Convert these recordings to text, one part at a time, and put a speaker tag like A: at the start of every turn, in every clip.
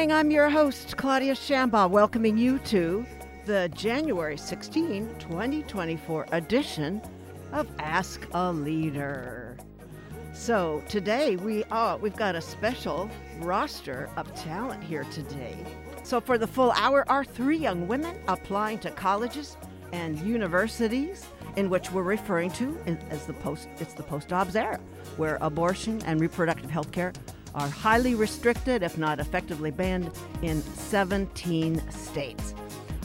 A: morning. I'm your host, Claudia Shambaugh, welcoming you to the January 16, 2024 edition of Ask a Leader. So today we are we've got a special roster of talent here today. So for the full hour, our three young women applying to colleges and universities in which we're referring to as the post it's the post-Dobbs era, where abortion and reproductive health care are highly restricted, if not effectively banned, in 17 states,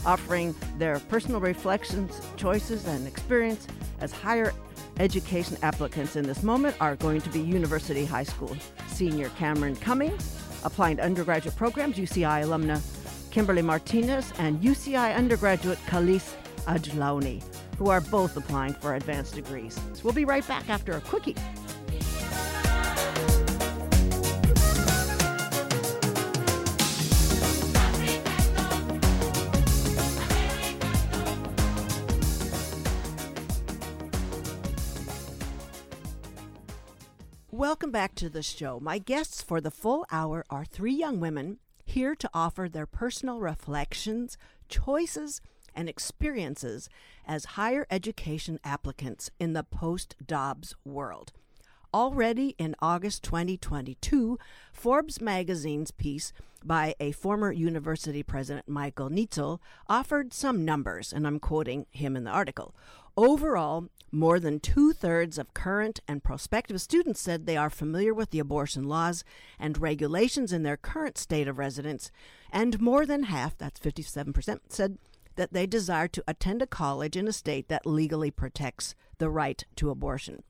A: offering their personal reflections, choices, and experience as higher education applicants in this moment are going to be University High School senior Camryn Cummings, applying to undergraduate programs, UCI alumna Kimberly Martinez, and UCI undergraduate Kalisse Ajlouny, who are both applying for advanced degrees. So we'll be right back after a quickie. Welcome back to the show. My guests for the full hour are three young women here to offer their personal reflections, choices, and experiences as higher education applicants in the post Dobbs world. Already in August 2022, Forbes magazine's piece by a former university president, Michael Nietzel, offered some numbers, and I'm quoting him in the article. Overall, more than two thirds of current and prospective students said they are familiar with the abortion laws and regulations in their current state of residence, and more than half, that's 57%, said that they desire to attend a college in a state that legally protects the right to abortion.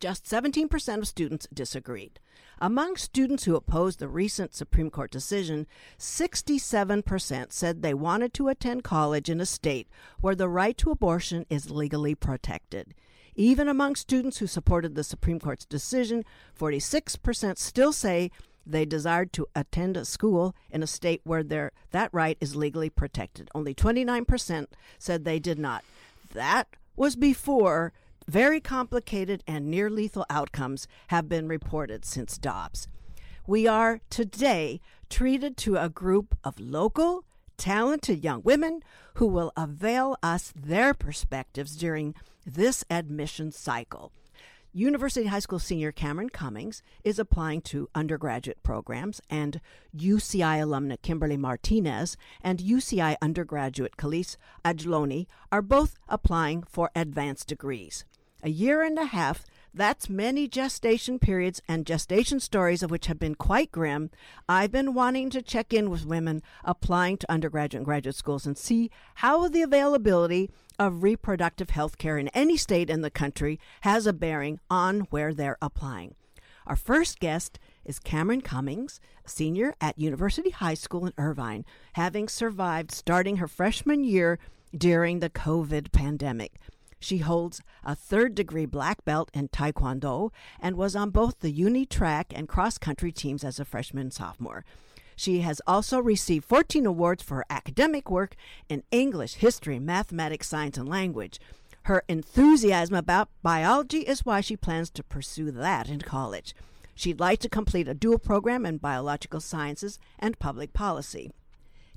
A: Just 17% of students disagreed. Among students who opposed the recent Supreme Court decision, 67% said they wanted to attend college in a state where the right to abortion is legally protected. Even among students who supported the Supreme Court's decision, 46% still say they desired to attend a school in a state where their, that right is legally protected. Only 29% said they did not. That was before very complicated and near lethal outcomes have been reported since Dobbs. We are today treated to a group of local, talented young women who will avail us their perspectives during this admission cycle. University High School senior Camryn Cummings is applying to undergraduate programs, and UCI alumna Kimberly Martinez and UCI undergraduate Kalisse Ajlouny are both applying for advanced degrees. A year and a half, that's many gestation periods and gestation stories of which have been quite grim. I've been wanting to check in with women applying to undergraduate and graduate schools and see how the availability of reproductive health care in any state in the country has a bearing on where they're applying. Our first guest is Camryn Cummings, senior at University High School in Irvine, having survived starting her freshman year during the COVID pandemic. She holds a third degree black belt in Taekwondo and was on both the uni track and cross country teams as a freshman and sophomore. She has also received 14 awards for her academic work in English, history, mathematics, science, and language. Her enthusiasm about biology is why she plans to pursue that in college. She'd like to complete a dual program in biological sciences and public policy.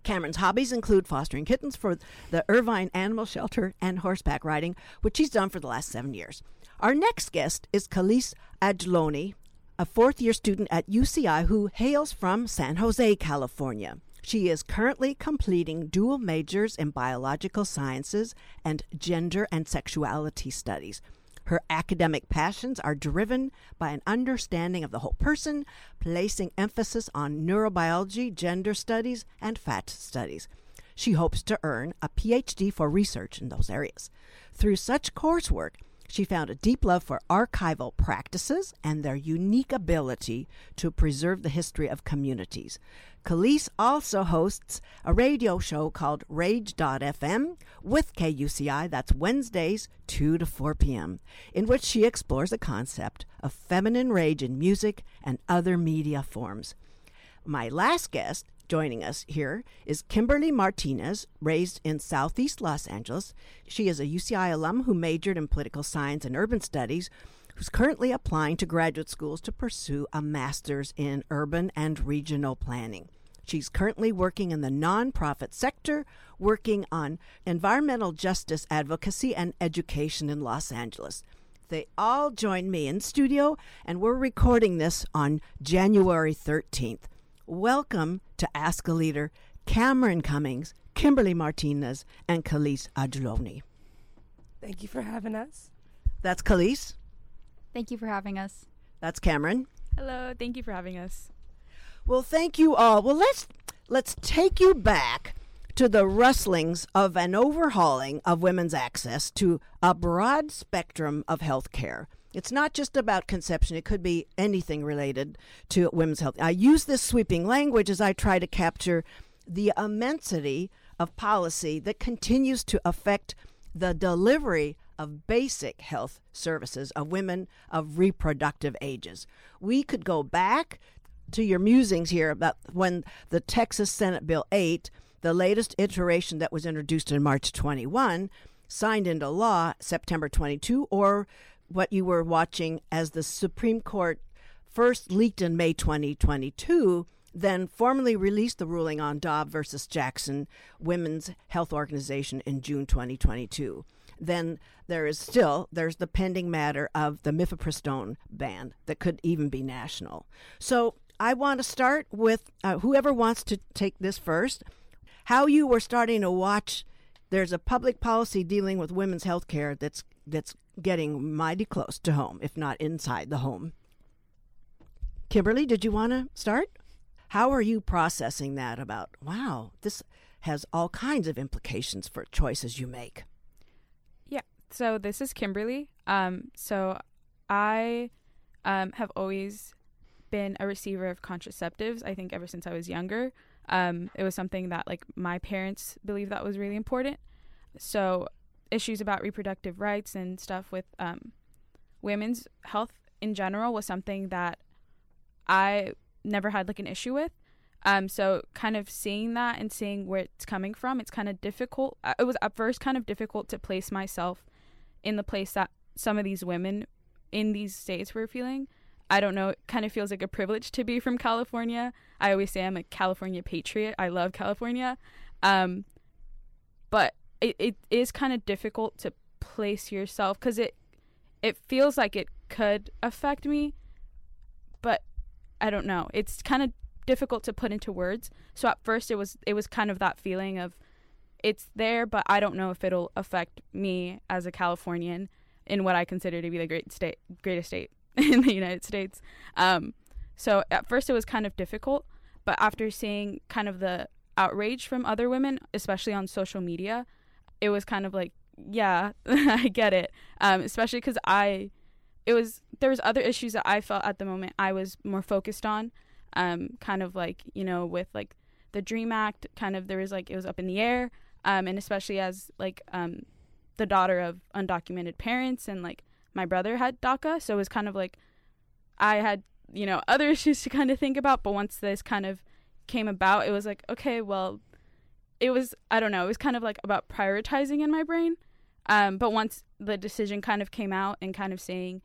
A: Camryn's hobbies include fostering kittens for the Irvine Animal Shelter and horseback riding, which he's done for the last seven years. Our next guest is Kalisse Ajlouny, a fourth year student at UCI who hails from San Jose, California. She is currently completing dual majors in biological sciences and gender and sexuality studies. Her academic passions are driven by an understanding of the whole person, placing emphasis on neurobiology, gender studies, and fat studies. She hopes to earn a PhD for research in those areas. Through such coursework, she found a deep love for archival practices and their unique ability to preserve the history of communities. Kalisse also hosts a radio show called Rage.fm with KUCI, that's Wednesdays, 2 to 4 p.m., in which she explores the concept of feminine rage in music and other media forms. My last guest joining us here is Kimberly Martinez, raised in southeast Los Angeles. She is a UCI alum who majored in political science and urban studies who's currently applying to graduate schools to pursue a master's in urban and regional planning. She's currently working in the nonprofit sector, working on environmental justice advocacy and education in Los Angeles. They all joined me in studio, and we're recording this on January 13th. Welcome to Ask a Leader, Camryn Cummings, Kimberly Martinez, and Kalisse Ajlouny.
B: Thank you for having us.
A: That's Kalisse.
C: Thank you for having us.
A: That's Camryn.
D: Hello, thank you for having us.
A: Well, thank you all. Well, let's let's take you back to the rustlings of an overhauling of women's access to a broad spectrum of health care. It's not just about conception, it could be anything related to women's health. I use this sweeping language as I try to capture the immensity of policy that continues to affect the delivery of basic health services of women of reproductive ages. We could go back to your musings here about when the Texas Senate Bill 8, the latest iteration that was introduced in March 21, signed into law September 22, or what you were watching as the Supreme Court first leaked in May 2022 then formally released the ruling on Dobbs versus Jackson Women's Health Organization in June 2022. Then there is still there's the pending matter of the mifepristone ban that could even be national. So I want to start with uh, whoever wants to take this first. How you were starting to watch. There's a public policy dealing with women's health care that's that's getting mighty close to home, if not inside the home. Kimberly, did you want to start? How are you processing that about, wow, this has all kinds of implications for choices you make?
D: Yeah. So this is Kimberly. Um, so I um, have always been a receiver of contraceptives, I think ever since I was younger. Um, it was something that like my parents believed that was really important. So issues about reproductive rights and stuff with um, women's health in general was something that I never had like an issue with. Um, so kind of seeing that and seeing where it's coming from, it's kind of difficult. It was at first kind of difficult to place myself in the place that some of these women in these states were feeling. I don't know, it kind of feels like a privilege to be from California. I always say I'm a California patriot. I love California. Um, but it, it is kind of difficult to place yourself because it it feels like it could affect me, but I don't know. It's kind of difficult to put into words. So at first it was it was kind of that feeling of it's there, but I don't know if it'll affect me as a Californian in what I consider to be the great state greatest state in the United States. Um, so at first it was kind of difficult, but after seeing kind of the outrage from other women, especially on social media, it was kind of like, yeah, I get it. Um, especially because I it was there was other issues that I felt at the moment I was more focused on, um, kind of like you know with like the Dream Act, kind of there was like it was up in the air, um, and especially as like um, the daughter of undocumented parents and like my brother had DACA, so it was kind of like I had you know other issues to kind of think about, but once this kind of came about, it was like okay, well, it was I don't know, it was kind of like about prioritizing in my brain. Um, but once the decision kind of came out and kind of saying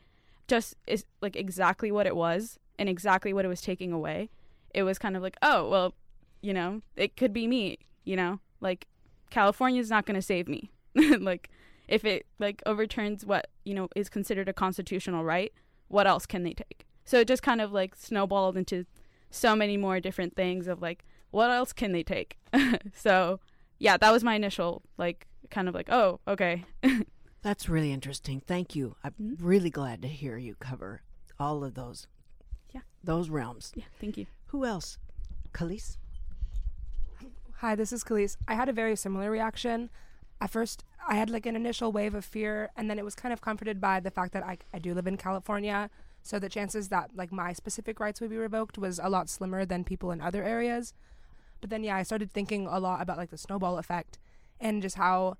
D: just is like exactly what it was and exactly what it was taking away. It was kind of like, oh, well, you know, it could be me, you know? Like California's not going to save me. like if it like overturns what, you know, is considered a constitutional right, what else can they take? So it just kind of like snowballed into so many more different things of like what else can they take? so, yeah, that was my initial like kind of like, oh, okay.
A: That's really interesting. Thank you. I'm mm-hmm. really glad to hear you cover all of those.
D: Yeah.
A: Those realms.
D: Yeah, thank you.
A: Who else? Kalisse?
B: Hi, this is Kalisse. I had a very similar reaction. At first, I had like an initial wave of fear, and then it was kind of comforted by the fact that I, I do live in California. So the chances that like my specific rights would be revoked was a lot slimmer than people in other areas. But then, yeah, I started thinking a lot about like the snowball effect and just how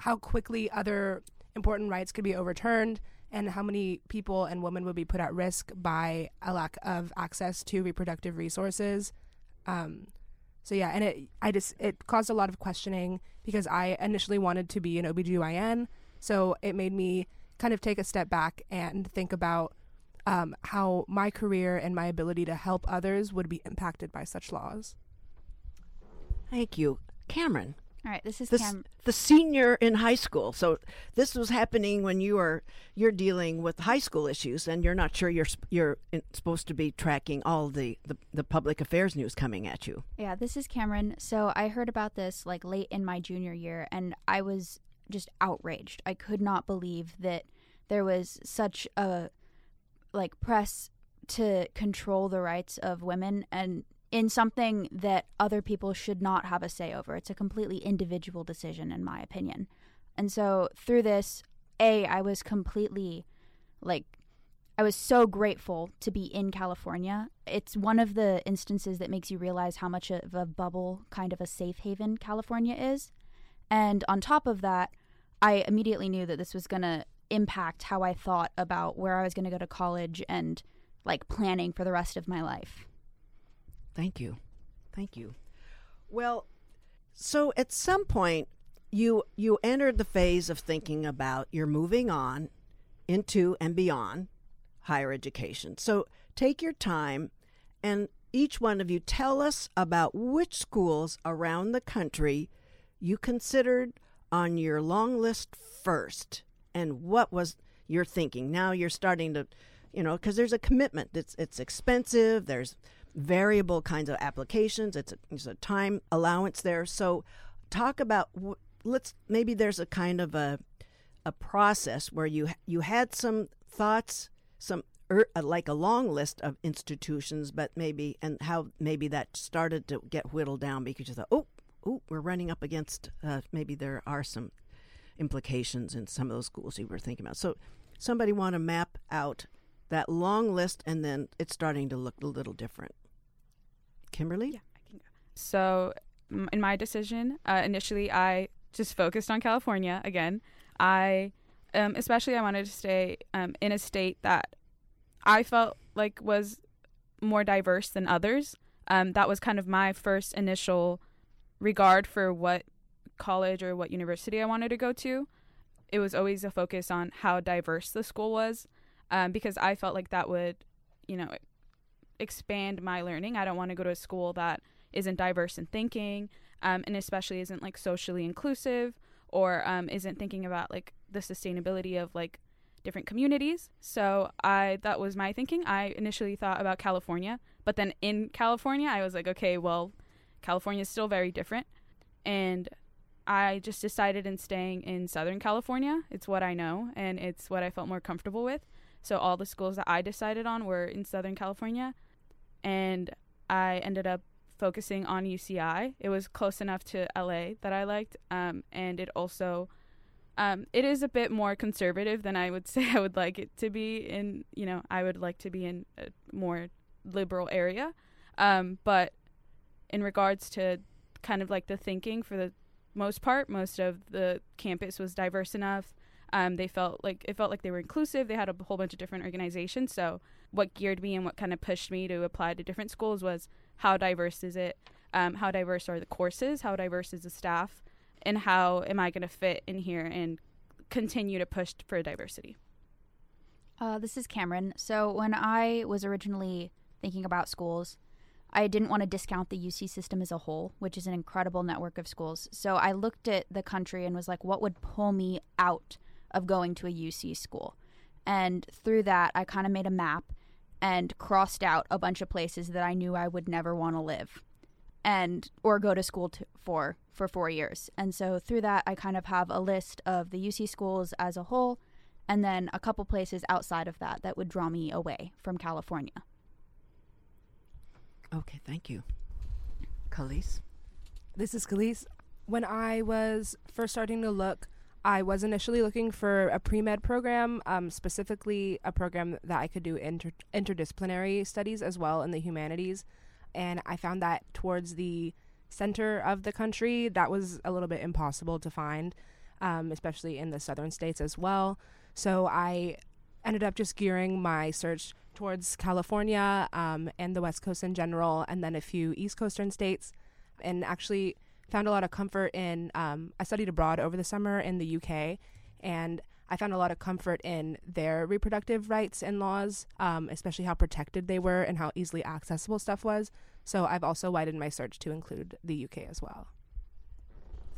B: how quickly other important rights could be overturned and how many people and women would be put at risk by a lack of access to reproductive resources. Um, so yeah, and it I just it caused a lot of questioning because I initially wanted to be an OBGYN, so it made me kind of take a step back and think about um, how my career and my ability to help others would be impacted by such laws.
A: Thank you. Camryn,
C: All right, this is
A: this,
C: Cam.
A: the senior in high school. So this was happening when you are you're dealing with high school issues, and you're not sure you're you're supposed to be tracking all the, the the public affairs news coming at you.
C: Yeah, this is Camryn. So I heard about this like late in my junior year, and I was just outraged. I could not believe that there was such a like press to control the rights of women and in something that other people should not have a say over. It's a completely individual decision in my opinion. And so through this, A, I was completely like I was so grateful to be in California. It's one of the instances that makes you realize how much of a bubble, kind of a safe haven California is. And on top of that, I immediately knew that this was going to impact how I thought about where I was going to go to college and like planning for the rest of my life.
A: Thank you. Thank you. Well, so at some point you you entered the phase of thinking about you're moving on into and beyond higher education. So take your time and each one of you tell us about which schools around the country you considered on your long list first and what was your thinking. Now you're starting to you know, because there's a commitment. It's it's expensive. There's variable kinds of applications. It's a, there's a time allowance there. So, talk about let's maybe there's a kind of a a process where you you had some thoughts, some er, uh, like a long list of institutions, but maybe and how maybe that started to get whittled down because you thought, oh, oh, we're running up against uh, maybe there are some implications in some of those schools you were thinking about. So, somebody want to map out that long list, and then it's starting to look a little different. Kimberly?
D: Yeah, I can go. So, in my decision, uh, initially I just focused on California again. I, um, especially, I wanted to stay um, in a state that I felt like was more diverse than others. Um, that was kind of my first initial regard for what college or what university I wanted to go to. It was always a focus on how diverse the school was, um, because I felt like that would, you know, expand my learning. I don't want to go to a school that isn't diverse in thinking, um, and especially isn't like socially inclusive or um, isn't thinking about like the sustainability of like different communities. So I that was my thinking. I initially thought about California, but then in California, I was like, okay, well, California is still very different, and I just decided in staying in Southern California. It's what I know, and it's what I felt more comfortable with. So all the schools that I decided on were in Southern California, and I ended up focusing on UCI. It was close enough to LA that I liked, um, and it also um, it is a bit more conservative than I would say I would like it to be. In you know, I would like to be in a more liberal area, um, but in regards to kind of like the thinking for the most part, most of the campus was diverse enough. Um, they felt like it felt like they were inclusive. They had a whole bunch of different organizations. So what geared me and what kind of pushed me to apply to different schools was how diverse is it? Um, how diverse are the courses? How diverse is the staff? And how am I going to fit in here and continue to push for diversity?
C: Uh, this is Camryn. So when I was originally thinking about schools, I didn't want to discount the UC system as a whole, which is an incredible network of schools. So I looked at the country and was like, what would pull me out of going to a UC school? And through that, I kind of made a map and crossed out a bunch of places that I knew I would never want to live and or go to school to, for for 4 years. And so through that, I kind of have a list of the UC schools as a whole and then a couple places outside of that that would draw me away from California.
A: Okay, thank you. Kalisse?
B: This is Kalisse. When I was first starting to look, I was initially looking for a pre med program, um, specifically a program that I could do inter- interdisciplinary studies as well in the humanities. And I found that towards the center of the country, that was a little bit impossible to find, um, especially in the southern states as well. So I ended up just gearing my search towards California um, and the West Coast in general, and then a few East Coastern states, and actually found a lot of comfort in. Um, I studied abroad over the summer in the UK, and I found a lot of comfort in their reproductive rights and laws, um, especially how protected they were and how easily accessible stuff was. So I've also widened my search to include the UK as well.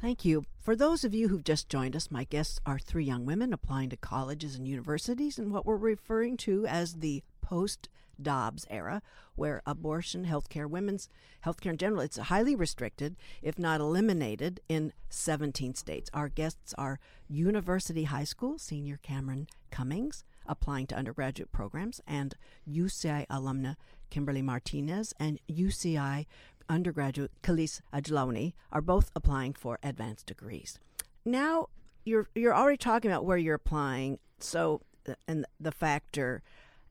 A: Thank you. For those of you who've just joined us, my guests are three young women applying to colleges and universities in what we're referring to as the post Dobbs era, where abortion, healthcare, women's healthcare in general, it's highly restricted, if not eliminated, in 17 states. Our guests are University High School senior Camryn Cummings, applying to undergraduate programs, and UCI alumna Kimberly Martinez and UCI undergraduate Kalisse Ajlouny are both applying for advanced degrees. Now you're you're already talking about where you're applying, so and the factor.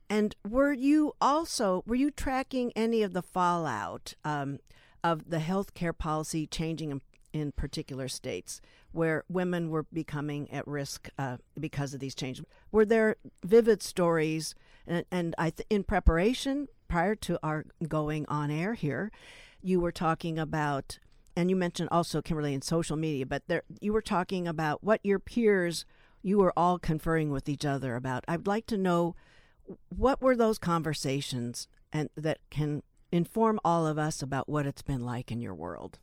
A: And were you also were you tracking any of the fallout um, of the healthcare policy changing in, in, particular states where women were becoming at risk uh, because of these changes? Were there vivid stories? And, and I th- in preparation prior to our going on air here, you were talking about, and you mentioned also Kimberly in social media, but there you were talking about what your peers you were all conferring with each other about. I'd like to know what were those conversations and that can inform all of us about what it's been like in your world.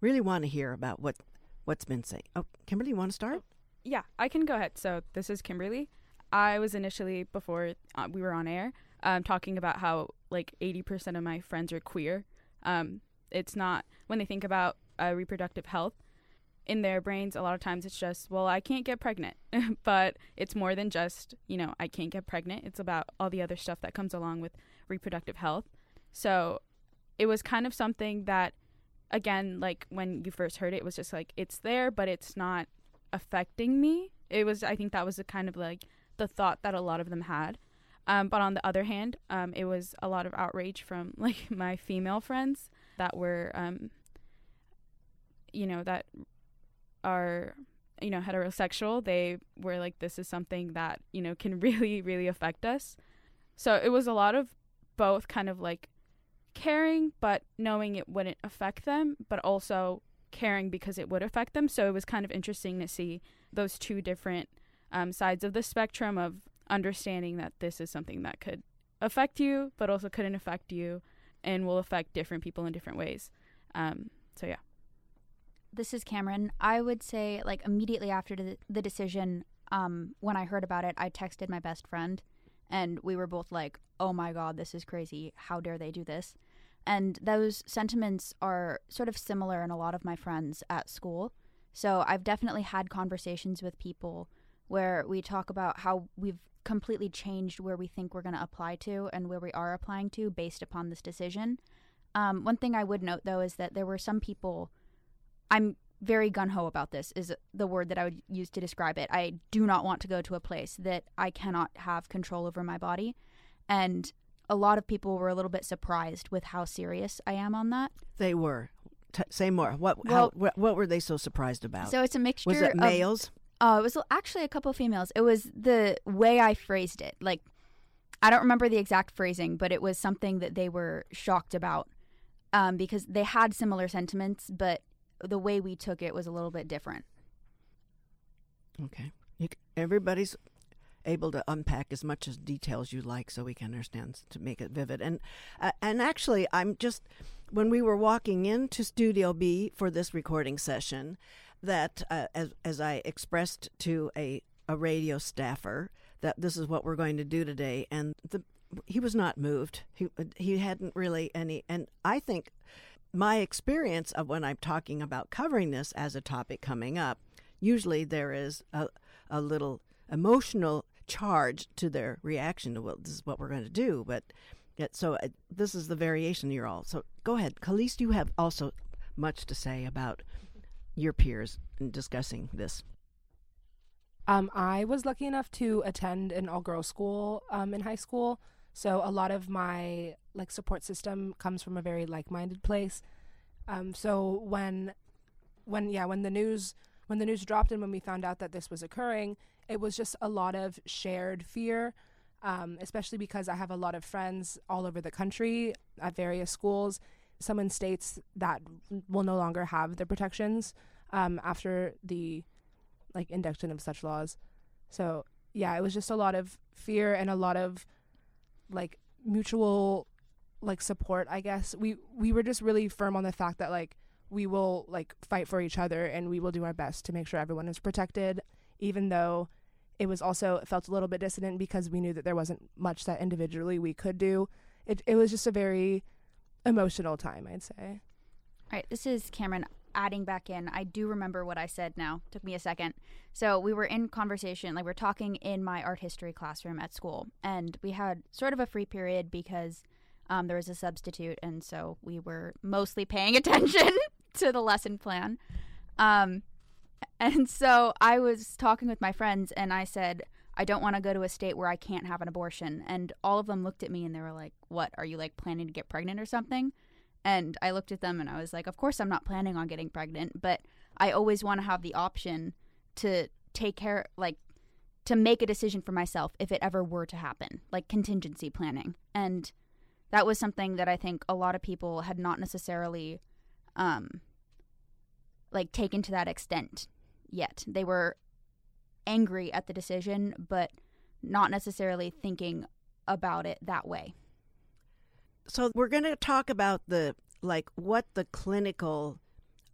A: Really want to hear about what what's been saying. Oh, Kimberly, you want to start?
D: Yeah, I can go ahead. So this is Kimberly. I was initially before uh, we were on air um, talking about how like 80% of my friends are queer um, it's not when they think about uh, reproductive health in their brains. A lot of times it's just, well, I can't get pregnant, but it's more than just, you know, I can't get pregnant. It's about all the other stuff that comes along with reproductive health. So it was kind of something that, again, like when you first heard it, it was just like it's there, but it's not affecting me. It was, I think that was the kind of like the thought that a lot of them had. Um, but on the other hand, um, it was a lot of outrage from like my female friends that were, um, you know, that are, you know, heterosexual. They were like, this is something that, you know, can really, really affect us. So it was a lot of both kind of like caring, but knowing it wouldn't affect them, but also caring because it would affect them. So it was kind of interesting to see those two different um, sides of the spectrum of understanding that this is something that could affect you, but also couldn't affect you and will affect different people in different ways. Um, so, yeah.
C: This is Camryn. I would say, like, immediately after the, the decision, um, when I heard about it, I texted my best friend, and we were both like, oh my God, this is crazy. How dare they do this? And those sentiments are sort of similar in a lot of my friends at school. So I've definitely had conversations with people where we talk about how we've completely changed where we think we're going to apply to and where we are applying to based upon this decision. Um, one thing I would note though is that there were some people. I'm very gun ho about this. Is the word that I would use to describe it. I do not want to go to a place that I cannot have control over my body, and a lot of people were a little bit surprised with how serious I am on that.
A: They were. T- say more. What, well, how, what? What were they so surprised about?
C: So it's a mixture.
A: Was it males?
C: Of, Oh, it was actually a couple of females. It was the way I phrased it. Like, I don't remember the exact phrasing, but it was something that they were shocked about um, because they had similar sentiments, but the way we took it was a little bit different.
A: Okay. You, everybody's able to unpack as much as details you like so we can understand to make it vivid. And uh, and actually, I'm just when we were walking into Studio B for this recording session, that uh, as as I expressed to a a radio staffer that this is what we're going to do today, and the he was not moved. He he hadn't really any, and I think my experience of when I'm talking about covering this as a topic coming up, usually there is a a little emotional charge to their reaction to well, this is what we're going to do, but. so uh, this is the variation you're all. So go ahead, Kalisse. You have also much to say about your peers in discussing this?
B: Um, I was lucky enough to attend an all girls school um, in high school. So a lot of my like support system comes from a very like minded place. Um, so when when yeah, when the news when the news dropped and when we found out that this was occurring, it was just a lot of shared fear. Um, especially because I have a lot of friends all over the country at various schools, some in states that will no longer have the protections um, after the like induction of such laws. So yeah, it was just a lot of fear and a lot of like mutual like support, I guess. We we were just really firm on the fact that like we will like fight for each other and we will do our best to make sure everyone is protected even though it was also it felt a little bit dissonant because we knew that there wasn't much that individually we could do. It it was just a very emotional time, I'd say.
C: All right, this is Camryn adding back in. I do remember what I said now. Took me a second. So we were in conversation, like we are talking in my art history classroom at school, and we had sort of a free period because um, there was a substitute, and so we were mostly paying attention to the lesson plan. Um, and so I was talking with my friends, and I said, I don't want to go to a state where I can't have an abortion. And all of them looked at me and they were like, What? Are you like planning to get pregnant or something? And I looked at them and I was like, Of course, I'm not planning on getting pregnant, but I always want to have the option to take care, like, to make a decision for myself if it ever were to happen, like contingency planning. And that was something that I think a lot of people had not necessarily, um, like taken to that extent yet. They were angry at the decision, but not necessarily thinking about it that way.
A: So we're going to talk about the like what the clinical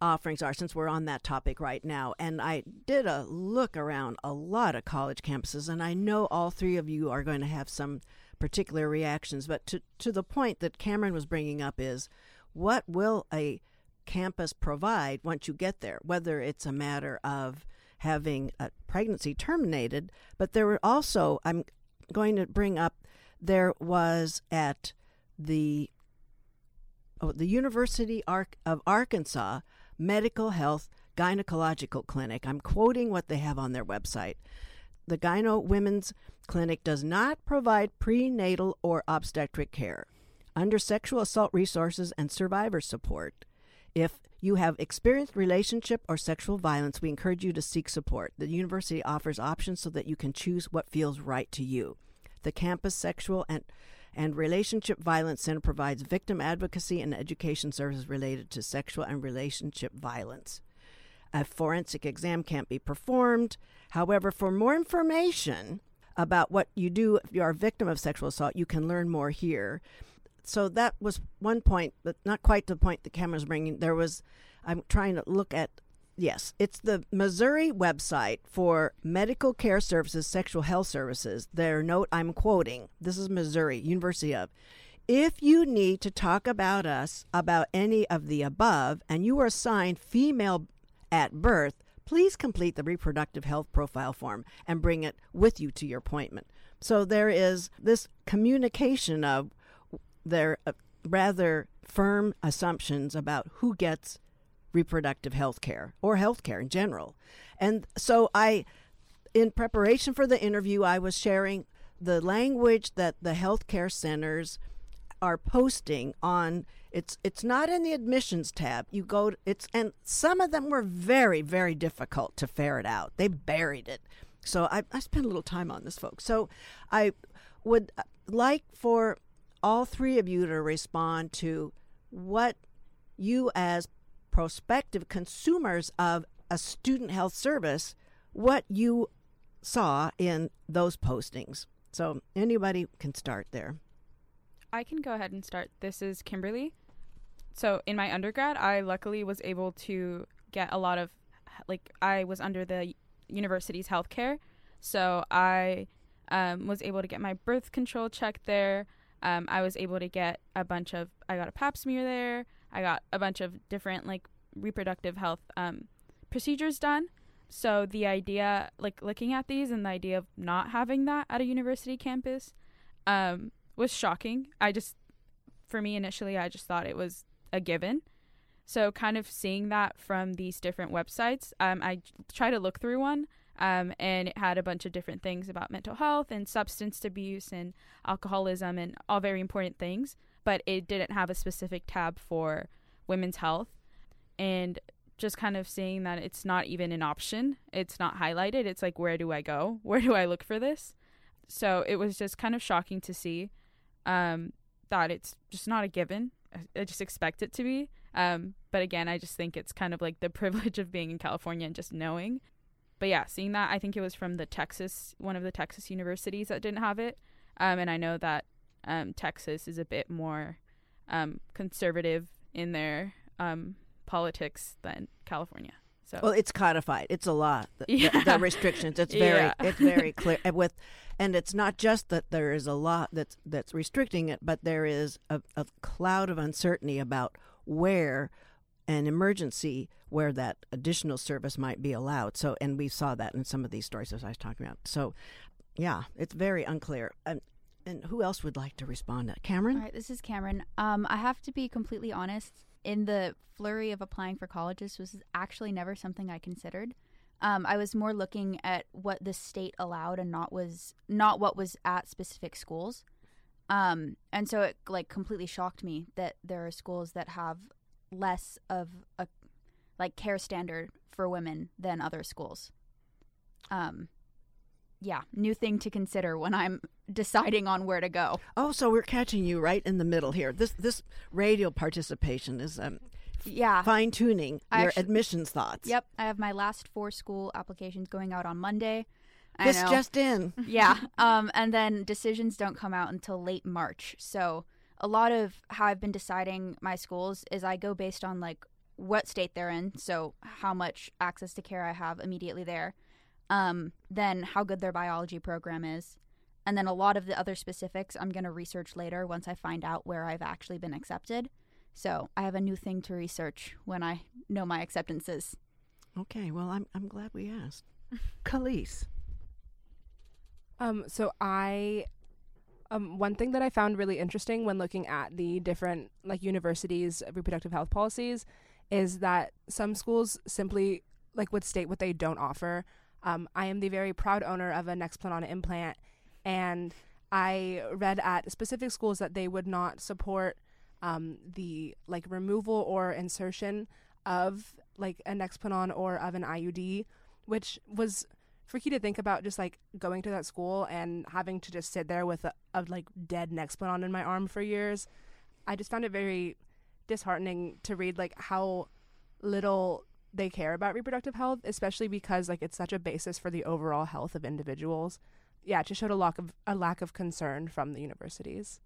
A: offerings are since we're on that topic right now. And I did a look around a lot of college campuses, and I know all three of you are going to have some particular reactions. But to, to the point that Camryn was bringing up is what will a campus provide once you get there, whether it's a matter of having a pregnancy terminated, but there were also, I'm going to bring up, there was at the oh, the University of Arkansas Medical Health Gynecological Clinic. I'm quoting what they have on their website. The Gyno Women's Clinic does not provide prenatal or obstetric care. Under sexual assault resources and survivor support, if you have experienced relationship or sexual violence, we encourage you to seek support. The university offers options so that you can choose what feels right to you. The campus sexual and and Relationship Violence Center provides victim advocacy and education services related to sexual and relationship violence. A forensic exam can't be performed. However, for more information about what you do if you are a victim of sexual assault, you can learn more here so that was one point, but not quite the point the camera's bringing. There was, I'm trying to look at, yes, it's the Missouri website for medical care services, sexual health services. Their note I'm quoting, this is Missouri, University of. If you need to talk about us about any of the above and you are assigned female at birth, please complete the reproductive health profile form and bring it with you to your appointment. So there is this communication of their uh, rather firm assumptions about who gets reproductive health care or health care in general. And so I, in preparation for the interview, I was sharing the language that the healthcare centers are posting on. It's it's not in the admissions tab. You go to, it's and some of them were very very difficult to ferret out. They buried it. So i, I spent a little time on this folks. So i would uh, like for all three of you to respond to what you, as prospective consumers of a student health service, what you saw in those postings. So anybody can start there.
D: I can go ahead and start. This is Kimberly. So in my undergrad, I luckily was able to get a lot of, like, I was under the university's healthcare. So I um, was able to get my birth control checked there um, I was able to get a bunch of, I got a pap smear there. I got a bunch of different like reproductive health um, procedures done. So the idea, like looking at these and the idea of not having that at a university campus um, was shocking. I just, for me initially, I just thought it was a given. So kind of seeing that from these different websites, um, I try to look through one um, and it had a bunch of different things about mental health and substance abuse and alcoholism and all very important things. But it didn't have a specific tab for women's health. And just kind of seeing that it's not even an option, it's not highlighted. It's like, where do I go? Where do I look for this? So it was just kind of shocking to see um, that it's just not a given. I just expect it to be. Um, but again, I just think it's kind of like the privilege of being in California and just knowing but yeah, seeing that, I think it was from the Texas, one of the Texas universities that didn't have it. Um, and I know that um, Texas is a bit more um, conservative in their um, politics than California. So
A: Well, it's codified. It's a law. The, the-
D: Yeah.
A: the restrictions. It's very
D: Yeah.
A: it's very clear and with and it's not just that there is a law that's that's restricting it, but there is a, a cloud of uncertainty about where an emergency where that additional service might be allowed. So and we saw that in some of these stories as I was talking about. So yeah, it's very unclear. And, and who else would like to respond? Camryn?
C: All right, this is Camryn. Um, I have to be completely honest. In the flurry of applying for colleges, was actually never something I considered. Um, I was more looking at what the state allowed and not was not what was at specific schools. Um, and so it like completely shocked me that there are schools that have less of a like care standard for women than other schools. Um, yeah, new thing to consider when I'm deciding on where to go.
A: Oh, so we're catching you right in the middle here. This this radio participation is um,
C: Yeah.
A: fine tuning your
C: actu-
A: admissions thoughts.
C: Yep, I have my last four school applications going out on Monday. I
A: This
C: know.
A: just in.
C: yeah. Um, and then decisions don't come out until late March. So a lot of how I've been deciding my schools is I go based on like what state they're in, so how much access to care I have immediately there, um, then how good their biology program is, and then a lot of the other specifics I'm going to research later once I find out where I've actually been accepted. So I have a new thing to research when I know my acceptances.
A: Okay, well, I'm I'm glad we asked. Kalisse.
B: Um, so I, um, one thing that I found really interesting when looking at the different like universities' reproductive health policies is that some schools simply like would state what they don't offer. Um, I am the very proud owner of a Nexplanon implant, and I read at specific schools that they would not support um, the like removal or insertion of like a Nexplanon or of an IUD, which was freaky to think about just like going to that school and having to just sit there with a, a like dead Nexplanon in my arm for years. I just found it very disheartening to read like how little they care about reproductive health, especially because like it's such a basis for the overall health of individuals. Yeah, it just showed a lack of a lack of concern from the universities.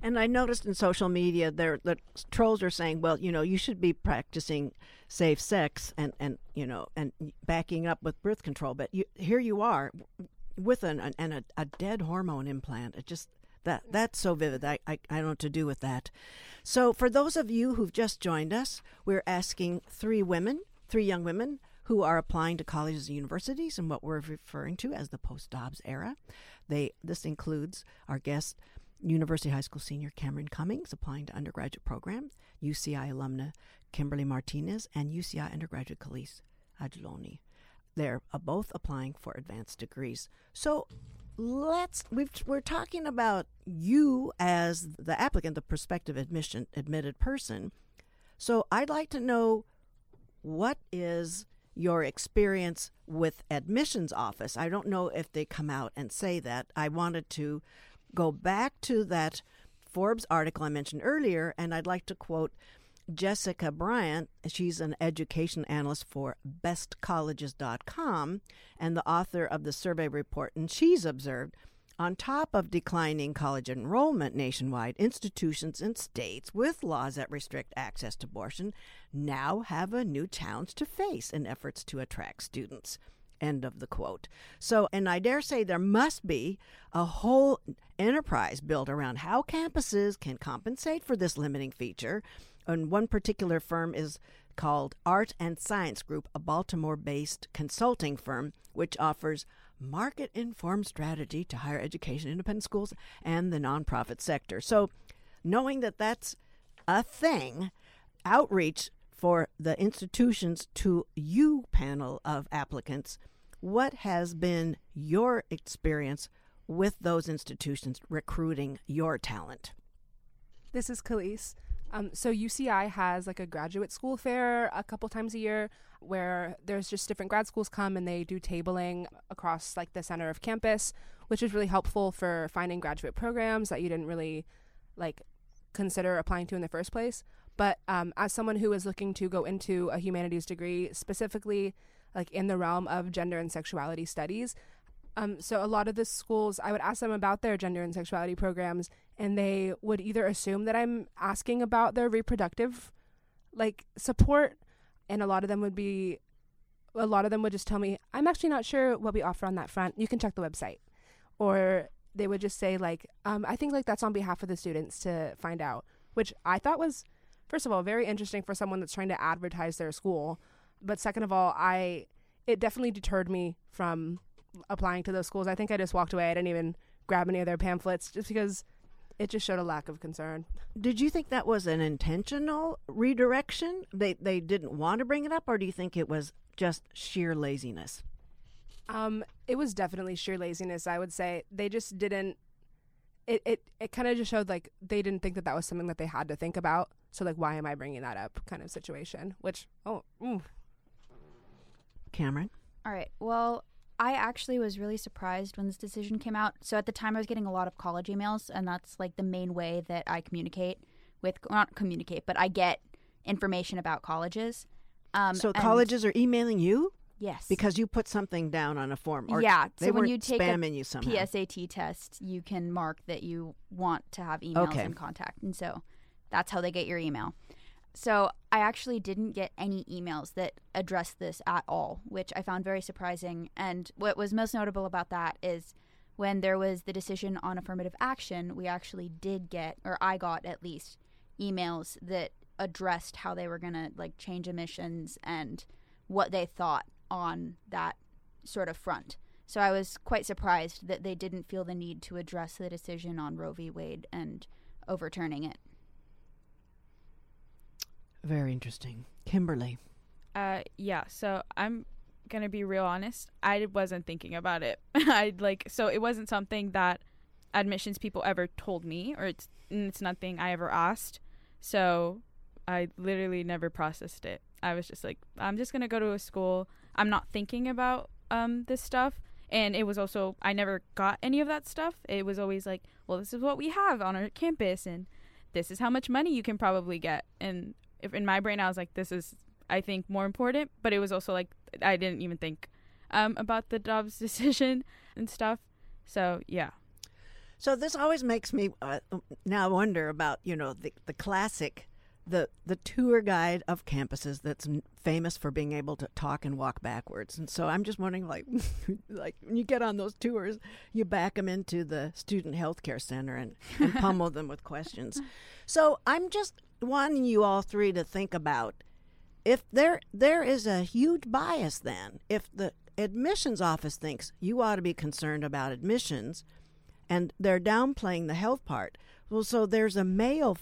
A: And I noticed in social media there the trolls are saying, well, you know, you should be practicing safe sex and and you know and backing up with birth control, but you, here you are with an, an and a, a dead hormone implant. It just that that's so vivid. I, I I don't know what to do with that. So for those of you who've just joined us, we're asking three women, three young women who are applying to colleges and universities in what we're referring to as the post Dobbs era. They this includes our guest University High School senior Camryn Cummings applying to undergraduate program, UCI alumna Kimberly Martinez, and UCI undergraduate Kalisse Ajlouny. They're uh, both applying for advanced degrees. So let's we've, we're talking about you as the applicant, the prospective admission admitted person. So I'd like to know what is your experience with admissions office. I don't know if they come out and say that. I wanted to go back to that Forbes article I mentioned earlier, and I'd like to quote Jessica Bryant. She's an education analyst for bestcolleges.com and the author of the survey report. And she's observed on top of declining college enrollment nationwide, institutions and states with laws that restrict access to abortion now have a new challenge to face in efforts to attract students. End of the quote. So, and I dare say there must be a whole enterprise built around how campuses can compensate for this limiting feature. And one particular firm is called Art and Science Group, a Baltimore based consulting firm which offers market informed strategy to higher education, independent schools, and the nonprofit sector. So, knowing that that's a thing, outreach for the institutions to you panel of applicants what has been your experience with those institutions recruiting your talent
B: This is Kalisse. Um, so UCI has like a graduate school fair a couple times a year where there's just different grad schools come and they do tabling across like the center of campus, which is really helpful for finding graduate programs that you didn't really like consider applying to in the first place. But um, as someone who is looking to go into a humanities degree, specifically like in the realm of gender and sexuality studies, Um, so a lot of the schools, I would ask them about their gender and sexuality programs, and they would either assume that I'm asking about their reproductive, like support, and a lot of them would be, a lot of them would just tell me, I'm actually not sure what we offer on that front. You can check the website, or they would just say like, um, I think like that's on behalf of the students to find out, which I thought was, first of all, very interesting for someone that's trying to advertise their school, but second of all, I, it definitely deterred me from applying to those schools. I think I just walked away. I didn't even grab any of their pamphlets just because it just showed a lack of concern.
A: Did you think that was an intentional redirection? They they didn't want to bring it up, or do you think it was just sheer laziness?
B: Um, it was definitely sheer laziness. I would say they just didn't. It it it kind of just showed like they didn't think that that was something that they had to think about. So like, why am I bringing that up? Kind of situation. Which oh, mm.
A: Camryn.
C: All right. Well, I actually was really surprised when this decision came out. So at the time, I was getting a lot of college emails, and that's like the main way that I communicate with not communicate, but I get information about colleges. Um,
A: so colleges are emailing you
C: yes,
A: because you put something down on a form, or
C: yeah.
A: they
C: So when you take a
A: you somehow.
C: PSAT test, you can mark that you want to have emails
A: Okay.
C: and contact. And so that's how they get your email. So I actually didn't get any emails that addressed this at all, which I found very surprising. And what was most notable about that is when there was the decision on affirmative action, we actually did get, or I got at least, emails that addressed how they were going to like change emissions and what they thought on that sort of front. So I was quite surprised that they didn't feel the need to address the decision on Roe v. Wade and overturning it.
A: Very interesting, Kimberly.
D: Uh, yeah. So I'm gonna be real honest. I wasn't thinking about it. I like so it wasn't something that admissions people ever told me, or it's it's nothing I ever asked. So I literally never processed it. I was just like, I'm just gonna go to a school. I'm not thinking about um this stuff. And it was also I never got any of that stuff. It was always like, well, this is what we have on our campus, and this is how much money you can probably get. And if in my brain I was like, this is I think more important, but it was also like I didn't even think um, about the Dobbs decision and stuff. So yeah,
A: So this always makes me uh, now wonder about you know the the classic, the the tour guide of campuses that's famous for being able to talk and walk backwards. And so I'm just wondering, like, like when you get on those tours, you back them into the student health care center and, and pummel them with questions. So I'm just wanting you all three to think about if there there is a huge bias then if the admissions office thinks you ought to be concerned about admissions and they're downplaying the health part well so there's a male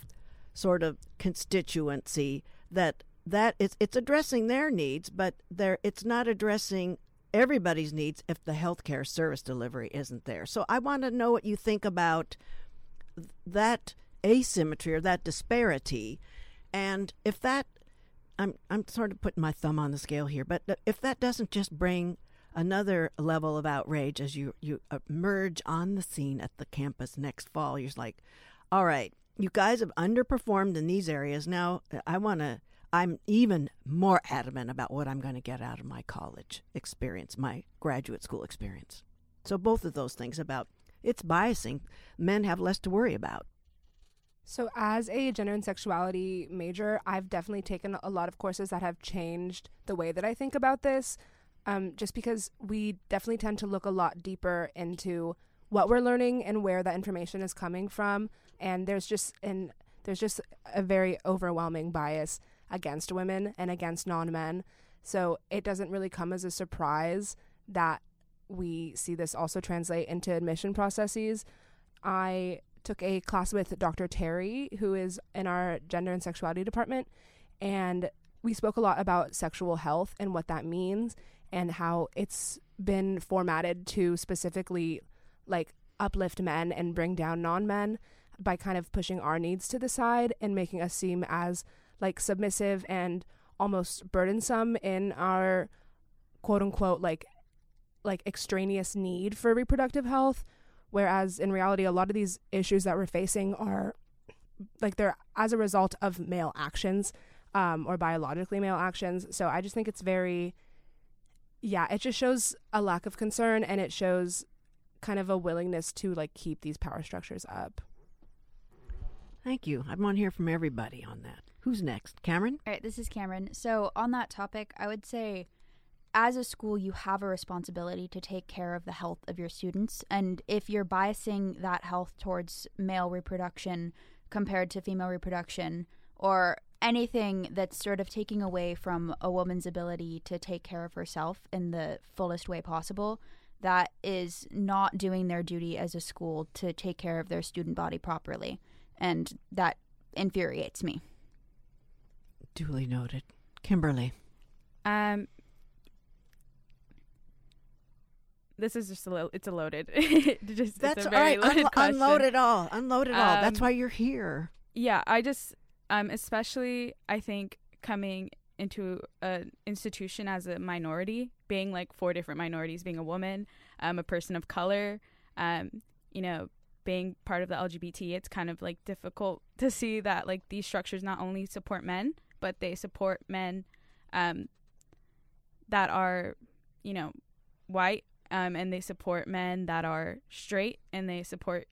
A: sort of constituency that that it's it's addressing their needs but there it's not addressing everybody's needs if the healthcare service delivery isn't there. So i want to know what you think about that asymmetry or that disparity. And if that I'm I'm sort of putting my thumb on the scale here, but if that doesn't just bring another level of outrage as you you emerge on the scene at the campus next fall, you're like, all right, you guys have underperformed in these areas. Now I want to. I'm even more adamant about what I'm going to get out of my college experience, my graduate school experience. So both of those things about it's biasing. Men have less to worry about.
B: So, as a gender and sexuality major, I've definitely taken a lot of courses that have changed the way that I think about this. Um, just because we definitely tend to look a lot deeper into what we're learning and where that information is coming from, and there's just an there's just a very overwhelming bias against women and against non-men. So it doesn't really come as a surprise that we see this also translate into admission processes. I took a class with Dr. Terry, who is in our gender and sexuality department, and we spoke a lot about sexual health and what that means and how it's been formatted to specifically like uplift men and bring down non-men by kind of pushing our needs to the side and making us seem as like submissive and almost burdensome in our quote unquote like like extraneous need for reproductive health. Whereas in reality a lot of these issues that we're facing are like they're as a result of male actions um, or biologically male actions. So i just think it's very yeah, it just shows a lack of concern and it shows kind of a willingness to like keep these power structures up.
A: Thank you. I want to hear from everybody on that. Who's next? Camryn?
C: All right, this is Camryn. So, on that topic, I would say as a school, you have a responsibility to take care of the health of your students. And if you're biasing that health towards male reproduction compared to female reproduction, or anything that's sort of taking away from a woman's ability to take care of herself in the fullest way possible, that is not doing their duty as a school to take care of their student body properly. And that infuriates me.
A: Duly noted. Kimberly.
D: Um, this is just a little. It's a loaded. just,
A: That's
D: it's a very
A: right.
D: loaded
A: Unlo-
D: question.
A: unload it all. Unload it all. That's
D: Um,
A: why you're here.
D: Yeah, I just um especially I think coming into an institution as a minority, being like four different minorities, being a woman, um, a person of color, um, you know, being part of the LGBT, it's kind of like difficult to see that like these structures not only support men, but they support men um that are, you know, white, um, and they support men that are straight and they support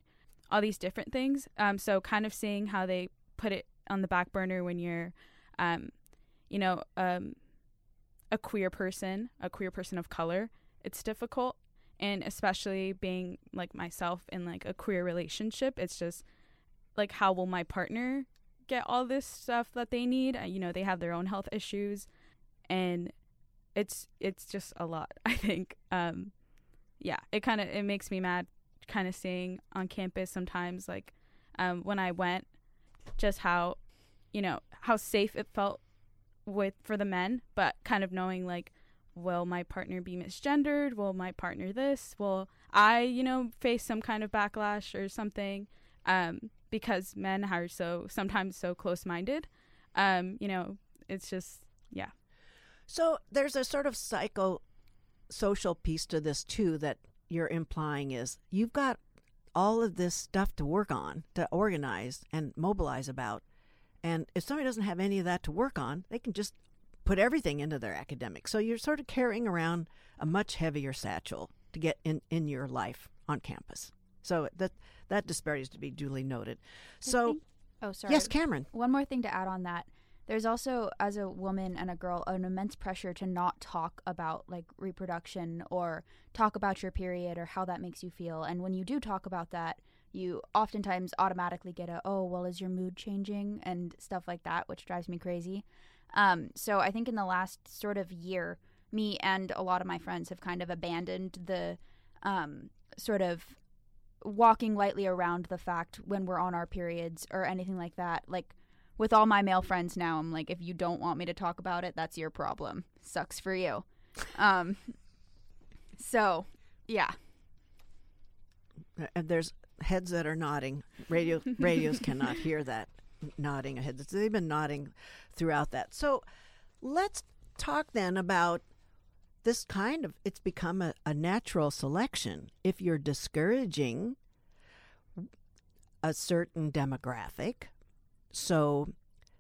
D: all these different things. Um, so kind of seeing how they put it on the back burner when you're, um, you know, um, a queer person, a queer person of color, it's difficult. And especially being like myself in like a queer relationship, it's just like how will my partner get all this stuff that they need? Uh, you know, they have their own health issues, and it's it's just a lot. I think. Um, yeah, it kind of it makes me mad kind of seeing on campus sometimes like um, when I went just how you know how safe it felt with for the men but kind of knowing like will my partner be misgendered? Will my partner this? Will I you know face some kind of backlash or something? Um, because men are so sometimes so close minded um, you know it's just yeah.
A: So there's a sort of psycho social piece to this too that you're implying is you've got all of this stuff to work on, to organize and mobilize about. And if somebody doesn't have any of that to work on, they can just put everything into their academics. So you're sort of carrying around a much heavier satchel to get in, in your life on campus. So that that disparity is to be duly noted. So
C: think- oh, sorry.
A: yes, Camryn.
C: One more thing to add on that. There's also, as a woman and a girl, an immense pressure to not talk about like reproduction or talk about your period or how that makes you feel. And when you do talk about that, you oftentimes automatically get a, oh, well, is your mood changing and stuff like that, which drives me crazy. Um, so I think in the last sort of year, me and a lot of my friends have kind of abandoned the um, sort of walking lightly around the fact when we're on our periods or anything like that. Like with all my male friends now, I'm like, if you don't want me to talk about it, that's your problem. Sucks for you. Um, so yeah,
A: And there's heads that are nodding. Radio radios cannot hear that nodding heads. They've been nodding throughout that. So let's talk then about this kind of it's become a, a natural selection. If you're discouraging a certain demographic, so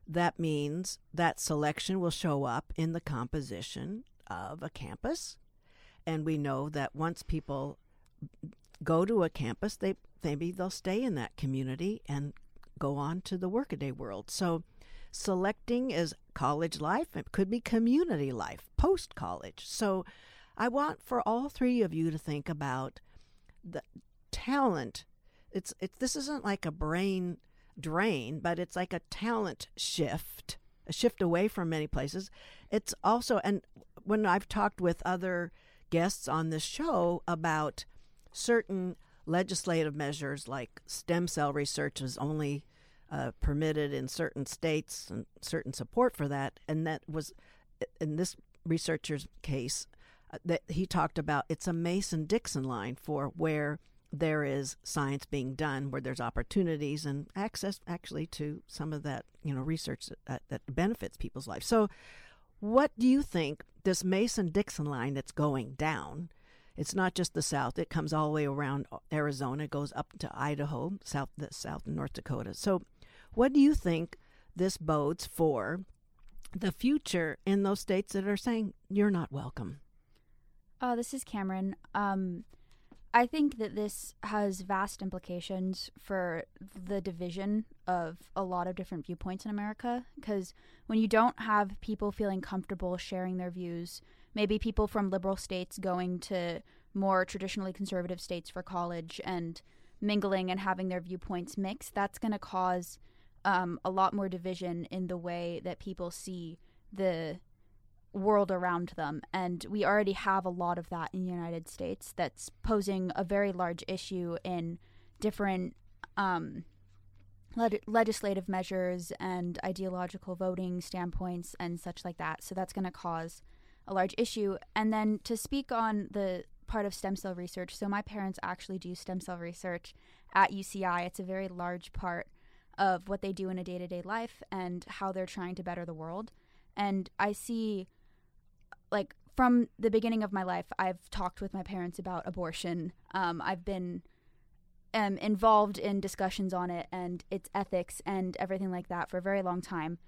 A: that means that selection will show up in the composition of a campus. And we know that once people go to a campus, they maybe they'll stay in that community and go on to the workaday world. So selecting is college life, it could be community life, post college. So I want for all three of you to think about the talent. It's it's this isn't like a brain drain, but it's like a talent shift, a shift away from many places. It's also and when I've talked with other guests on this show about certain legislative measures like stem cell research is only uh, permitted in certain states and certain support for that. And that was in this researcher's case uh, that he talked about it's a mason-dixon line for where there is science being done where there's opportunities and access actually to some of that you know research that, that benefits people's lives so what do you think this mason-dixon line that's going down it's not just the South. It comes all the way around Arizona, goes up to Idaho, South, the South North Dakota. So, what do you think this bodes for the future in those states that are saying you're not welcome?
C: Uh, this is Camryn. Um, I think that this has vast implications for the division of a lot of different viewpoints in America. Because when you don't have people feeling comfortable sharing their views, maybe people from liberal states going to more traditionally conservative states for college and mingling and having their viewpoints mix, that's going to cause um, a lot more division in the way that people see the world around them. And we already have a lot of that in the United States that's posing a very large issue in different um, leg- legislative measures and ideological voting standpoints and such like that. So that's going to cause a large issue. And then to speak on the part of stem cell research, so my parents actually do stem cell research at UCI. It's a very large part of what they do in a day to day life and how they're trying to better the world. And I see like from the beginning of my life, I've talked with my parents about abortion. Um, I've been um, involved in discussions on it and its ethics and everything like that for a very long time.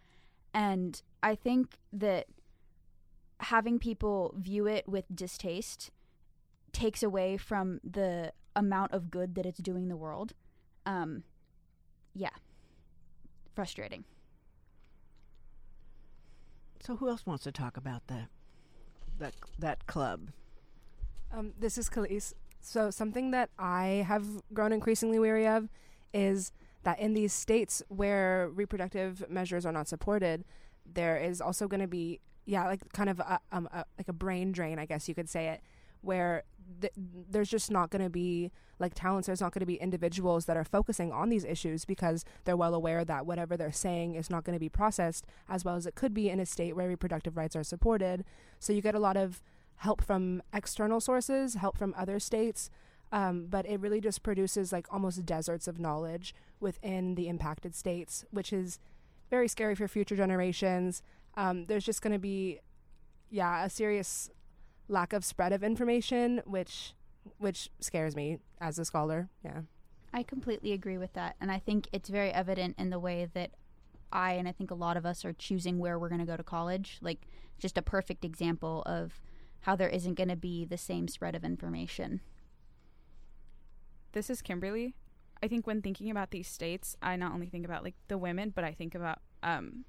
C: And I think that having people view it with distaste takes away from the amount of good that it's doing the world. Um, yeah, frustrating.
A: So who else wants to talk about that? That that club.
B: Um, this is Kalisse. So something that I have grown increasingly weary of is that in these states where reproductive measures are not supported, there is also going to be yeah like kind of a, um, a, like a brain drain, I guess you could say it, where th- there's just not going to be like talents there's not going to be individuals that are focusing on these issues because they're well aware that whatever they're saying is not going to be processed as well as it could be in a state where reproductive rights are supported. So you get a lot of help from external sources help from other states um, but it really just produces like almost deserts of knowledge within the impacted states which is very scary for future generations um, there's just going to be yeah a serious lack of spread of information, which which scares me as a scholar. Yeah.
C: I completely agree with that. And I think it's very evident in the way that I and I think a lot of us are choosing where we're going to go to college. Like, just a perfect example of how there isn't going to be the same spread of information.
D: This is Kimberly. I think when thinking about these states, I not only think about like the women, but I think about um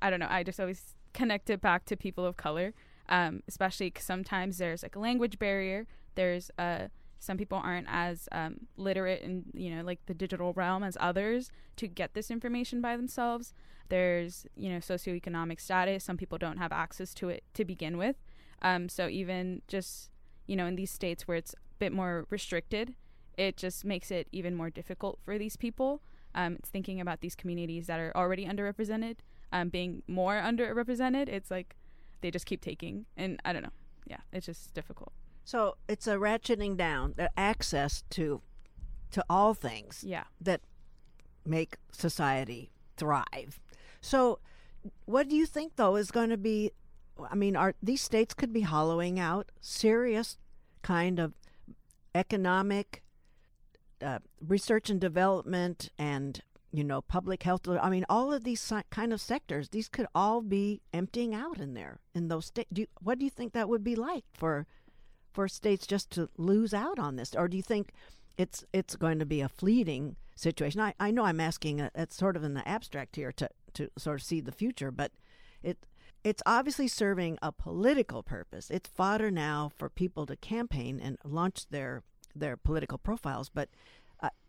D: I don't know, I just always connect it back to people of color um, especially sometimes there's like a language barrier. There's uh, some people aren't as um, literate in you know like the digital realm as others to get this information by themselves. There's you know socioeconomic status. Some people don't have access to it to begin with. Um, so even just you know in these states where it's a bit more restricted, it just makes it even more difficult for these people. Um, it's thinking about these communities that are already underrepresented, um, being more underrepresented. It's like they just keep taking, and I don't know. Yeah, it's just difficult.
A: So it's a ratcheting down the access to to all things
D: Yeah.
A: that make society thrive. So what do you think though is going to be I mean are these states could be hollowing out serious kind of economic uh, research and development and you know public health i mean all of these kind of sectors these could all be emptying out in there in those states do you, what do you think that would be like for for states just to lose out on this? Or do you think it's it's going to be a fleeting situation? I, I know i'm asking a, it's sort of in the abstract here to to sort of see the future but it it's obviously serving a political purpose. It's fodder now for people to campaign and launch their their political profiles but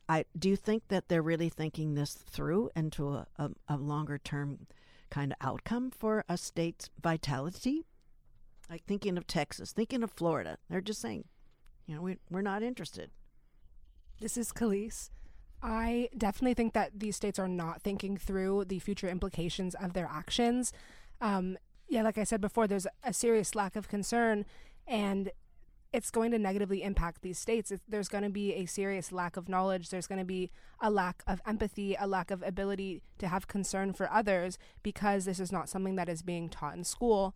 A: I do you think that they're really thinking this through into a, a, a longer term kind of outcome for a state's vitality? Like thinking of Texas, thinking of Florida, they're just saying, you know, we, we're not interested.
B: This is Kalisse. I definitely think that these states are not thinking through the future implications of their actions. Um, yeah, like I said before, there's a serious lack of concern, and it's going to negatively impact these states. There's going to be a serious lack of knowledge. There's going to be a lack of empathy, a lack of ability to have concern for others because this is not something that is being taught in school.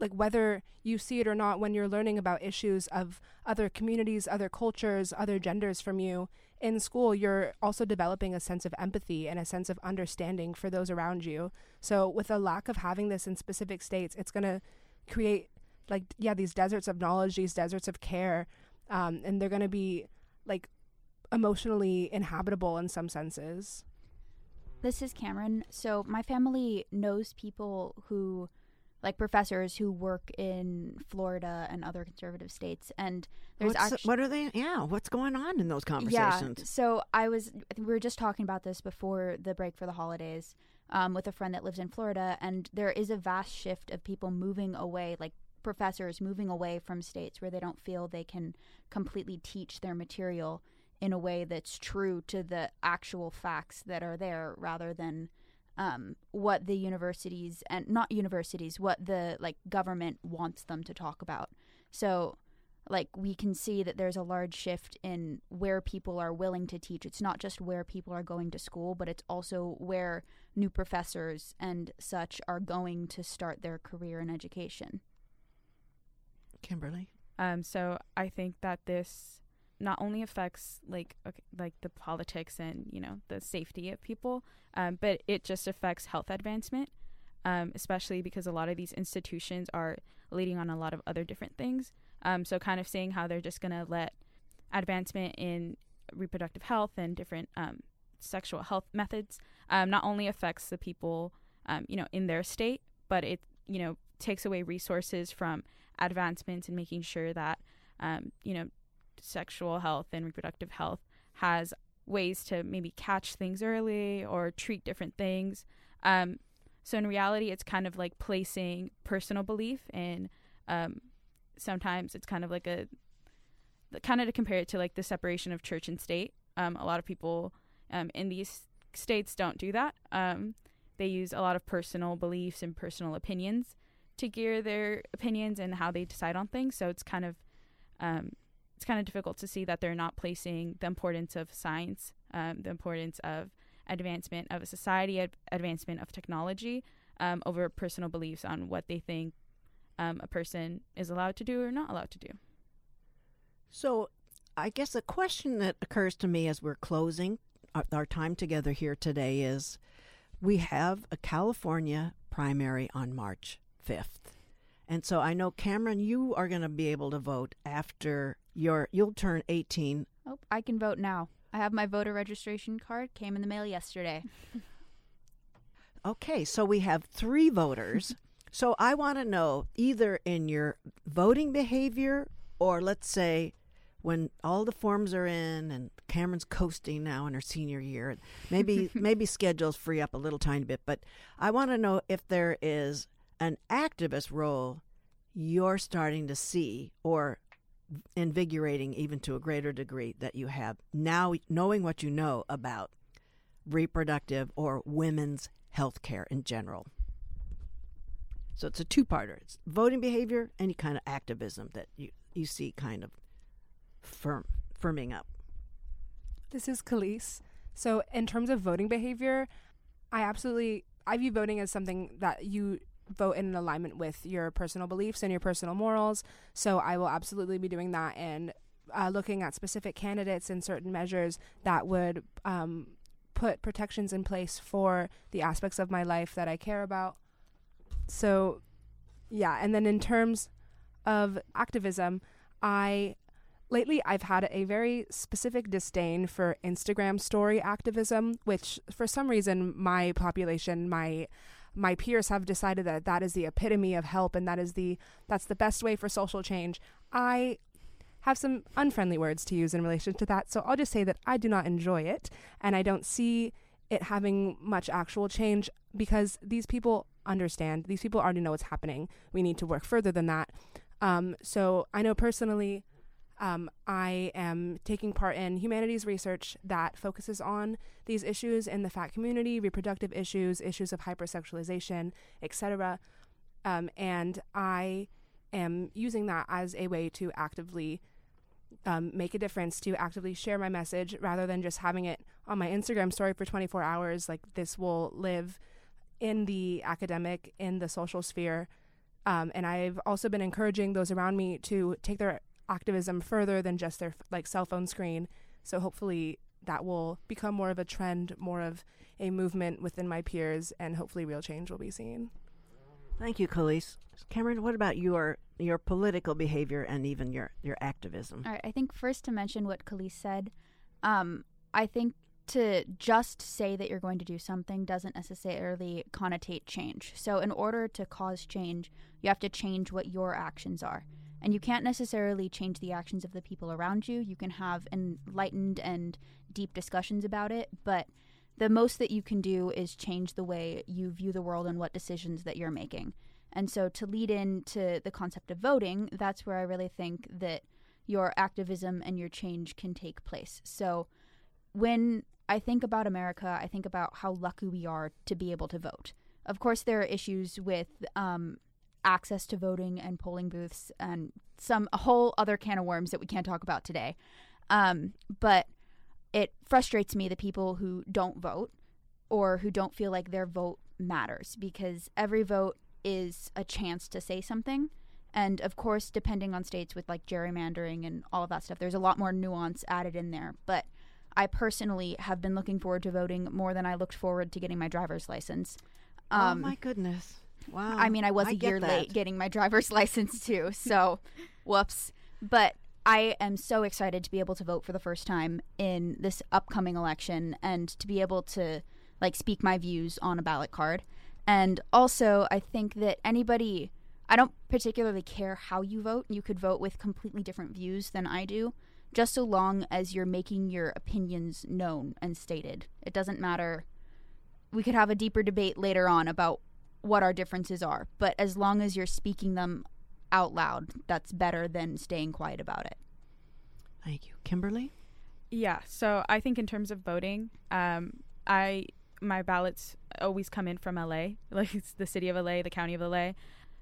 B: Like, whether you see it or not, when you're learning about issues of other communities, other cultures, other genders from you in school, you're also developing a sense of empathy and a sense of understanding for those around you. So, with a lack of having this in specific states, it's going to create like yeah these deserts of knowledge these deserts of care um, and they're going to be like emotionally inhabitable in some senses
C: This is Camryn. So my family knows people who, like professors who work in Florida and other conservative states, and there's
A: What's-
C: actually
A: what are they? Yeah, what's going on in those conversations?
C: Yeah. So I was we were just talking about this before the break for the holidays um, with a friend that lives in Florida, and there is a vast shift of people moving away, like professors moving away from states where they don't feel they can completely teach their material in a way that's true to the actual facts that are there, rather than um, what the universities and not universities, what the like government wants them to talk about. So like we can see that there's a large shift in where people are willing to teach. It's not just where people are going to school, but it's also where new professors and such are going to start their career in education.
A: Kimberly.
D: Um, so I think that this not only affects like okay, like the politics and you know the safety of people, um, but it just affects health advancement, um, especially because a lot of these institutions are leading on a lot of other different things. Um, so kind of seeing how they're just gonna let advancement in reproductive health and different um, sexual health methods um, not only affects the people um, you know in their state, but it you know takes away resources from advancements and making sure that um, you know sexual health and reproductive health has ways to maybe catch things early or treat different things. Um, so in reality, it's kind of like placing personal belief in. Um, sometimes it's kind of like a kind of to compare it to like the separation of church and state. Um, a lot of people um, in these states don't do that. Um, they use a lot of personal beliefs and personal opinions to gear their opinions and how they decide on things. So it's kind of um, it's kind of difficult to see that they're not placing the importance of science, um, the importance of advancement of a society, ad- advancement of technology um, over personal beliefs on what they think um, a person is allowed to do or not allowed to do.
A: So, I guess a question that occurs to me as we're closing our, our time together here today is we have a California primary on March 5th. And so I know Camryn you are going to be able to vote after your you'll turn 18.
C: Oh, I can vote now. I have my voter registration card. Came in the mail yesterday.
A: Okay, so we have 3 voters. so I want to know either in your voting behavior or let's say when all the forms are in and Camryn's coasting now in her senior year, maybe maybe schedules free up a little tiny bit, but I want to know if there is an activist role you're starting to see or invigorating even to a greater degree that you have now knowing what you know about reproductive or women's health care in general. So it's a two-parter. It's voting behavior, any kind of activism that you, you see kind of firm firming up.
B: This is Kalisse. So, in terms of voting behavior, I absolutely I view voting as something that you vote in alignment with your personal beliefs and your personal morals. So, I will absolutely be doing that and uh, looking at specific candidates and certain measures that would um, put protections in place for the aspects of my life that I care about. So, yeah, and then in terms of activism, I lately I've had a very specific disdain for Instagram story activism, which for some reason my population, my my peers have decided that that is the epitome of help and that is the that's the best way for social change. I have some unfriendly words to use in relation to that, so I'll just say that I do not enjoy it and I don't see it having much actual change because these people understand. These people already know what's happening. We need to work further than that. Um, so I know personally um, I am taking part in humanities research that focuses on these issues in the fat community, reproductive issues, issues of hypersexualization, etc. Um, and I am using that as a way to actively um, make a difference, to actively share my message rather than just having it on my Instagram story for 24 hours. Like this will live in the academic, in the social sphere. Um, and I've also been encouraging those around me to take their activism further than just their like cell phone screen. So hopefully that will become more of a trend, more of a movement within my peers, and hopefully real change will be seen.
A: Thank you, Kalisse. Camryn, what about your your political behavior and even your, your activism.
C: All right. I think first to mention what Kalisse said, um, I think to just say that you're going to do something doesn't necessarily connotate change. So, in order to cause change, you have to change what your actions are. And you can't necessarily change the actions of the people around you. You can have enlightened and deep discussions about it, but the most that you can do is change the way you view the world and what decisions that you're making. And so, to lead into the concept of voting, that's where I really think that your activism and your change can take place. So, when I think about America, I think about how lucky we are to be able to vote. Of course, there are issues with um, access to voting and polling booths and some a whole other can of worms that we can't talk about today. Um, but it frustrates me the people who don't vote or who don't feel like their vote matters because every vote is a chance to say something. And of course, depending on states with like gerrymandering and all of that stuff, there's a lot more nuance added in there. But I personally have been looking forward to voting more than I looked forward to getting my driver's license.
A: Um, oh my goodness. Wow.
C: I mean, I was
A: I
C: a year late getting my driver's license too. So, whoops. But I am so excited to be able to vote for the first time in this upcoming election and to be able to like speak my views on a ballot card. And also, I think that anybody I don't particularly care how you vote. You could vote with completely different views than I do, just so long as you're making your opinions known and stated. It doesn't matter. We could have a deeper debate later on about what our differences are, but as long as you're speaking them out loud, that's better than staying quiet about it.
A: Thank you. Kimberly?
D: Yeah, so I think in terms of voting, um, I my ballots always come in from LA, like it's the city of LA, the county of LA.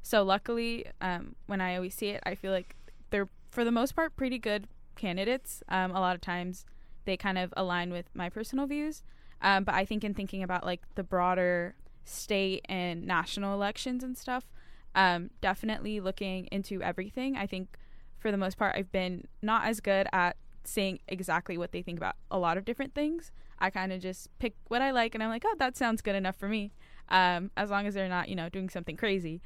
D: So luckily, um, when I always see it, I feel like they're for the most part pretty good candidates. Um, a lot of times, they kind of align with my personal views. Um, but I think in thinking about like the broader state and national elections and stuff, um, definitely looking into everything. I think for the most part, I've been not as good at saying exactly what they think about a lot of different things. I kind of just pick what I like, and I'm like, oh, that sounds good enough for me, um, as long as they're not, you know, doing something crazy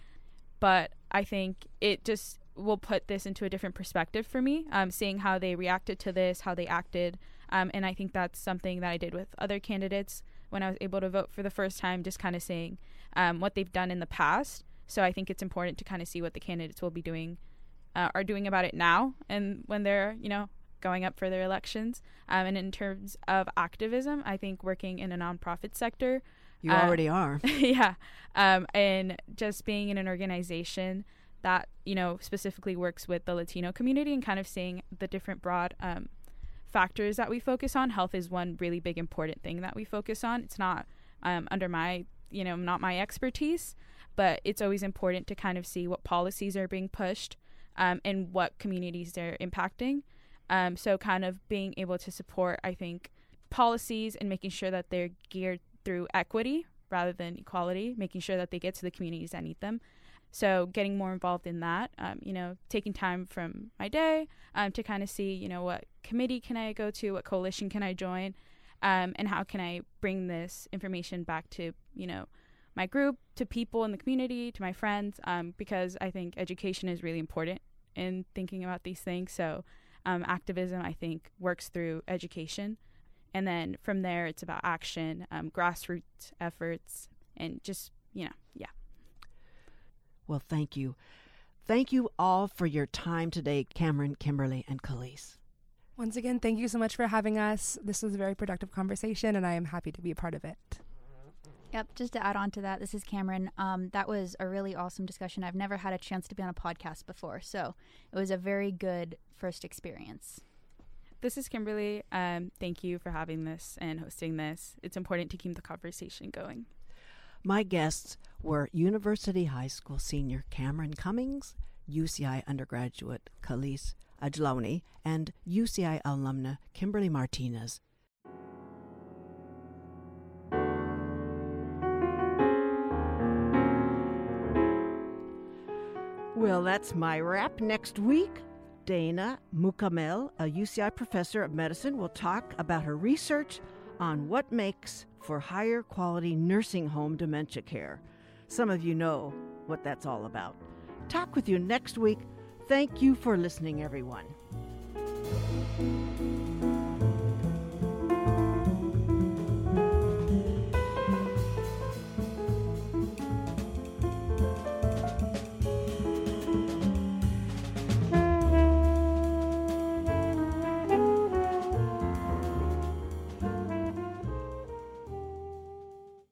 D: but I think it just will put this into a different perspective for me, um, seeing how they reacted to this, how they acted. Um, and I think that's something that I did with other candidates when I was able to vote for the first time, just kind of seeing um, what they've done in the past. So I think it's important to kind of see what the candidates will be doing, uh, are doing about it now, and when they're, you know, going up for their elections. Um, and in terms of activism, I think working in a nonprofit sector
A: you uh, already are.
D: yeah. Um, and just being in an organization that, you know, specifically works with the Latino community and kind of seeing the different broad um, factors that we focus on. Health is one really big important thing that we focus on. It's not um, under my, you know, not my expertise, but it's always important to kind of see what policies are being pushed um, and what communities they're impacting. Um, so, kind of being able to support, I think, policies and making sure that they're geared through equity rather than equality, making sure that they get to the communities that need them. So getting more involved in that, um, you know, taking time from my day um, to kind of see, you know, what committee can I go to, what coalition can I join, um, and how can I bring this information back to, you know, my group, to people in the community, to my friends, um, because I think education is really important in thinking about these things. So um, activism, I think, works through education and then from there it's about action um, grassroots efforts and just you know yeah
A: well thank you thank you all for your time today camryn kimberly and Kalisse.
B: once again thank you so much for having us this was a very productive conversation and i am happy to be a part of it
C: Yep, just to add on to that, this is Camryn. Um, that was a really awesome discussion. I've never had a chance to be on a podcast before, so it was a very good first experience.
D: This is Kimberly. Um, thank you for having this and hosting this. It's important to keep the conversation going.
A: My guests were University High School senior Camryn Cummings, UCI undergraduate Kalisse Ajlouny, and UCI alumna Kimberly Martinez. Well, that's my wrap. Next week, Dana Mukamel, a UCI professor of medicine, will talk about her research on what makes for higher quality nursing home dementia care. Some of you know what that's all about. Talk with you next week. Thank you for listening, everyone.